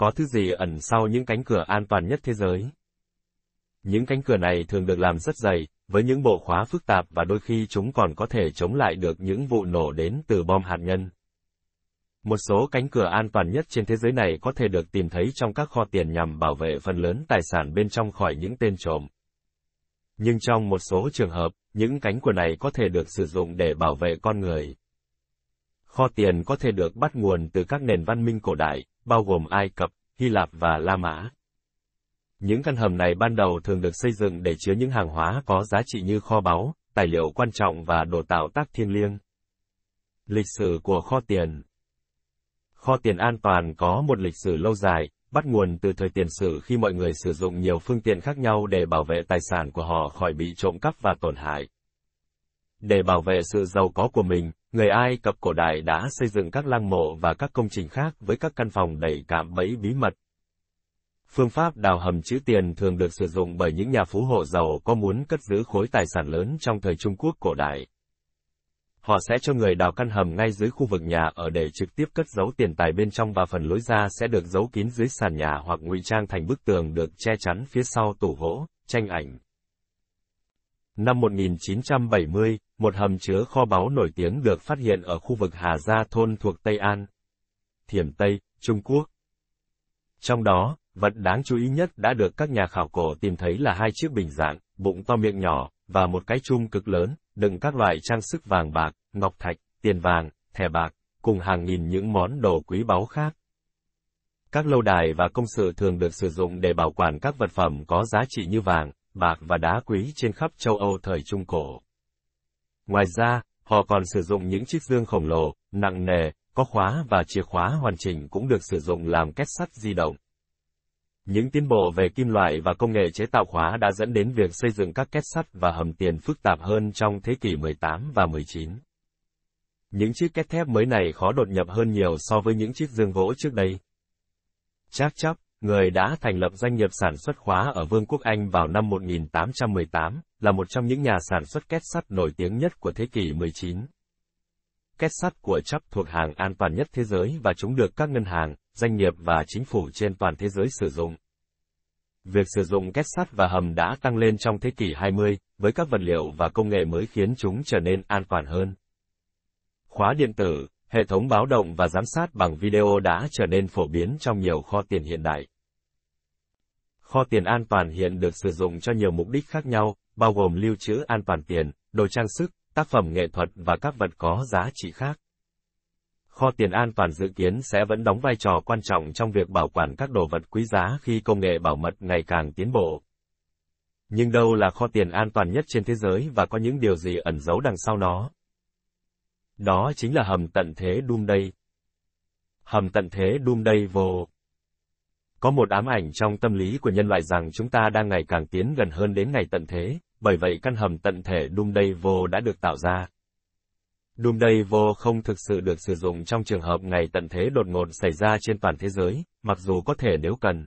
có thứ gì ẩn sau những cánh cửa an toàn nhất thế giới. Những cánh cửa này thường được làm rất dày, với những bộ khóa phức tạp và đôi khi chúng còn có thể chống lại được những vụ nổ đến từ bom hạt nhân. Một số cánh cửa an toàn nhất trên thế giới này có thể được tìm thấy trong các kho tiền nhằm bảo vệ phần lớn tài sản bên trong khỏi những tên trộm. Nhưng trong một số trường hợp, những cánh cửa này có thể được sử dụng để bảo vệ con người. Kho tiền có thể được bắt nguồn từ các nền văn minh cổ đại, bao gồm Ai Cập, Hy Lạp và La Mã. Những căn hầm này ban đầu thường được xây dựng để chứa những hàng hóa có giá trị như kho báu, tài liệu quan trọng và đồ tạo tác thiêng liêng. Lịch sử của kho tiền Kho tiền an toàn có một lịch sử lâu dài, bắt nguồn từ thời tiền sử khi mọi người sử dụng nhiều phương tiện khác nhau để bảo vệ tài sản của họ khỏi bị trộm cắp và tổn hại. Để bảo vệ sự giàu có của mình, người Ai Cập cổ đại đã xây dựng các lăng mộ và các công trình khác với các căn phòng đầy cạm bẫy bí mật. Phương pháp đào hầm chữ tiền thường được sử dụng bởi những nhà phú hộ giàu có muốn cất giữ khối tài sản lớn trong thời Trung Quốc cổ đại. Họ sẽ cho người đào căn hầm ngay dưới khu vực nhà ở để trực tiếp cất giấu tiền tài bên trong và phần lối ra sẽ được giấu kín dưới sàn nhà hoặc ngụy trang thành bức tường được che chắn phía sau tủ gỗ, tranh ảnh. Năm 1970, một hầm chứa kho báu nổi tiếng được phát hiện ở khu vực Hà Gia thôn thuộc Tây An, Thiểm Tây, Trung Quốc. Trong đó, vật đáng chú ý nhất đã được các nhà khảo cổ tìm thấy là hai chiếc bình dạng, bụng to miệng nhỏ, và một cái chung cực lớn, đựng các loại trang sức vàng bạc, ngọc thạch, tiền vàng, thẻ bạc, cùng hàng nghìn những món đồ quý báu khác. Các lâu đài và công sự thường được sử dụng để bảo quản các vật phẩm có giá trị như vàng, bạc và đá quý trên khắp châu Âu thời Trung Cổ. Ngoài ra, họ còn sử dụng những chiếc dương khổng lồ, nặng nề, có khóa và chìa khóa hoàn chỉnh cũng được sử dụng làm kết sắt di động. Những tiến bộ về kim loại và công nghệ chế tạo khóa đã dẫn đến việc xây dựng các kết sắt và hầm tiền phức tạp hơn trong thế kỷ 18 và 19. Những chiếc kết thép mới này khó đột nhập hơn nhiều so với những chiếc dương gỗ trước đây. Chắc chắn, người đã thành lập doanh nghiệp sản xuất khóa ở Vương quốc Anh vào năm 1818, là một trong những nhà sản xuất két sắt nổi tiếng nhất của thế kỷ 19. Két sắt của Chubb thuộc hàng an toàn nhất thế giới và chúng được các ngân hàng, doanh nghiệp và chính phủ trên toàn thế giới sử dụng. Việc sử dụng két sắt và hầm đã tăng lên trong thế kỷ 20, với các vật liệu và công nghệ mới khiến chúng trở nên an toàn hơn. Khóa điện tử, hệ thống báo động và giám sát bằng video đã trở nên phổ biến trong nhiều kho tiền hiện đại. Kho tiền an toàn hiện được sử dụng cho nhiều mục đích khác nhau, bao gồm lưu trữ an toàn tiền, đồ trang sức, tác phẩm nghệ thuật và các vật có giá trị khác. Kho tiền an toàn dự kiến sẽ vẫn đóng vai trò quan trọng trong việc bảo quản các đồ vật quý giá khi công nghệ bảo mật ngày càng tiến bộ. Nhưng đâu là kho tiền an toàn nhất trên thế giới và có những điều gì ẩn giấu đằng sau nó? Đó chính là hầm tận thế Doomday. Hầm tận thế Doomday vô. Có một ám ảnh trong tâm lý của nhân loại rằng chúng ta đang ngày càng tiến gần hơn đến ngày tận thế, bởi vậy căn hầm tận thể Doomday vô đã được tạo ra. Doomday vô không thực sự được sử dụng trong trường hợp ngày tận thế đột ngột xảy ra trên toàn thế giới, mặc dù có thể nếu cần.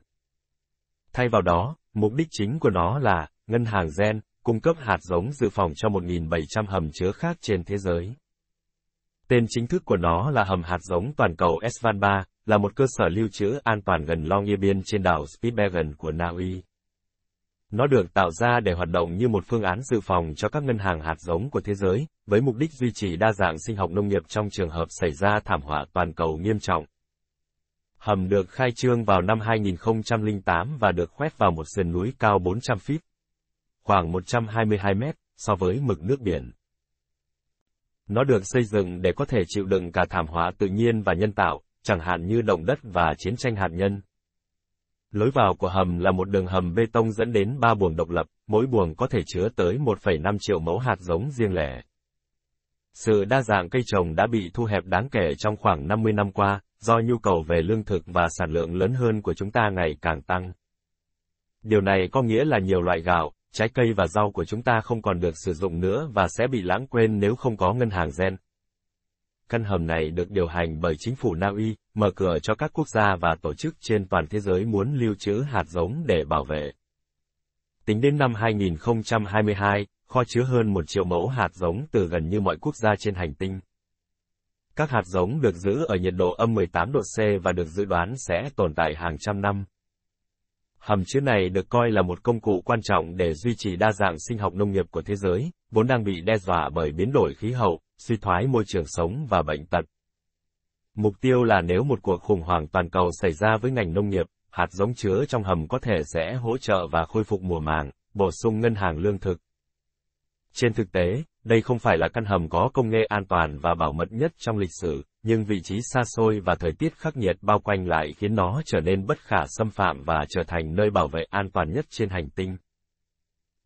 Thay vào đó, mục đích chính của nó là, ngân hàng gen, cung cấp hạt giống dự phòng cho 1.700 hầm chứa khác trên thế giới. Tên chính thức của nó là hầm hạt giống toàn cầu Svan 3, là một cơ sở lưu trữ an toàn gần Longyearbyen trên đảo Spitsbergen của Na Uy. Nó được tạo ra để hoạt động như một phương án dự phòng cho các ngân hàng hạt giống của thế giới, với mục đích duy trì đa dạng sinh học nông nghiệp trong trường hợp xảy ra thảm họa toàn cầu nghiêm trọng. Hầm được khai trương vào năm 2008 và được khoét vào một sườn núi cao 400 feet, khoảng 122 mét, so với mực nước biển. Nó được xây dựng để có thể chịu đựng cả thảm họa tự nhiên và nhân tạo, chẳng hạn như động đất và chiến tranh hạt nhân. Lối vào của hầm là một đường hầm bê tông dẫn đến ba buồng độc lập, mỗi buồng có thể chứa tới 1,5 triệu mẫu hạt giống riêng lẻ. Sự đa dạng cây trồng đã bị thu hẹp đáng kể trong khoảng 50 năm qua, do nhu cầu về lương thực và sản lượng lớn hơn của chúng ta ngày càng tăng. Điều này có nghĩa là nhiều loại gạo, trái cây và rau của chúng ta không còn được sử dụng nữa và sẽ bị lãng quên nếu không có ngân hàng gen. Căn hầm này được điều hành bởi chính phủ Na Uy, mở cửa cho các quốc gia và tổ chức trên toàn thế giới muốn lưu trữ hạt giống để bảo vệ. Tính đến năm 2022, kho chứa hơn một triệu mẫu hạt giống từ gần như mọi quốc gia trên hành tinh. Các hạt giống được giữ ở nhiệt độ âm 18 độ C và được dự đoán sẽ tồn tại hàng trăm năm. Hầm chứa này được coi là một công cụ quan trọng để duy trì đa dạng sinh học nông nghiệp của thế giới, vốn đang bị đe dọa bởi biến đổi khí hậu, suy thoái môi trường sống và bệnh tật. Mục tiêu là nếu một cuộc khủng hoảng toàn cầu xảy ra với ngành nông nghiệp, hạt giống chứa trong hầm có thể sẽ hỗ trợ và khôi phục mùa màng, bổ sung ngân hàng lương thực. Trên thực tế, đây không phải là căn hầm có công nghệ an toàn và bảo mật nhất trong lịch sử, nhưng vị trí xa xôi và thời tiết khắc nghiệt bao quanh lại khiến nó trở nên bất khả xâm phạm và trở thành nơi bảo vệ an toàn nhất trên hành tinh.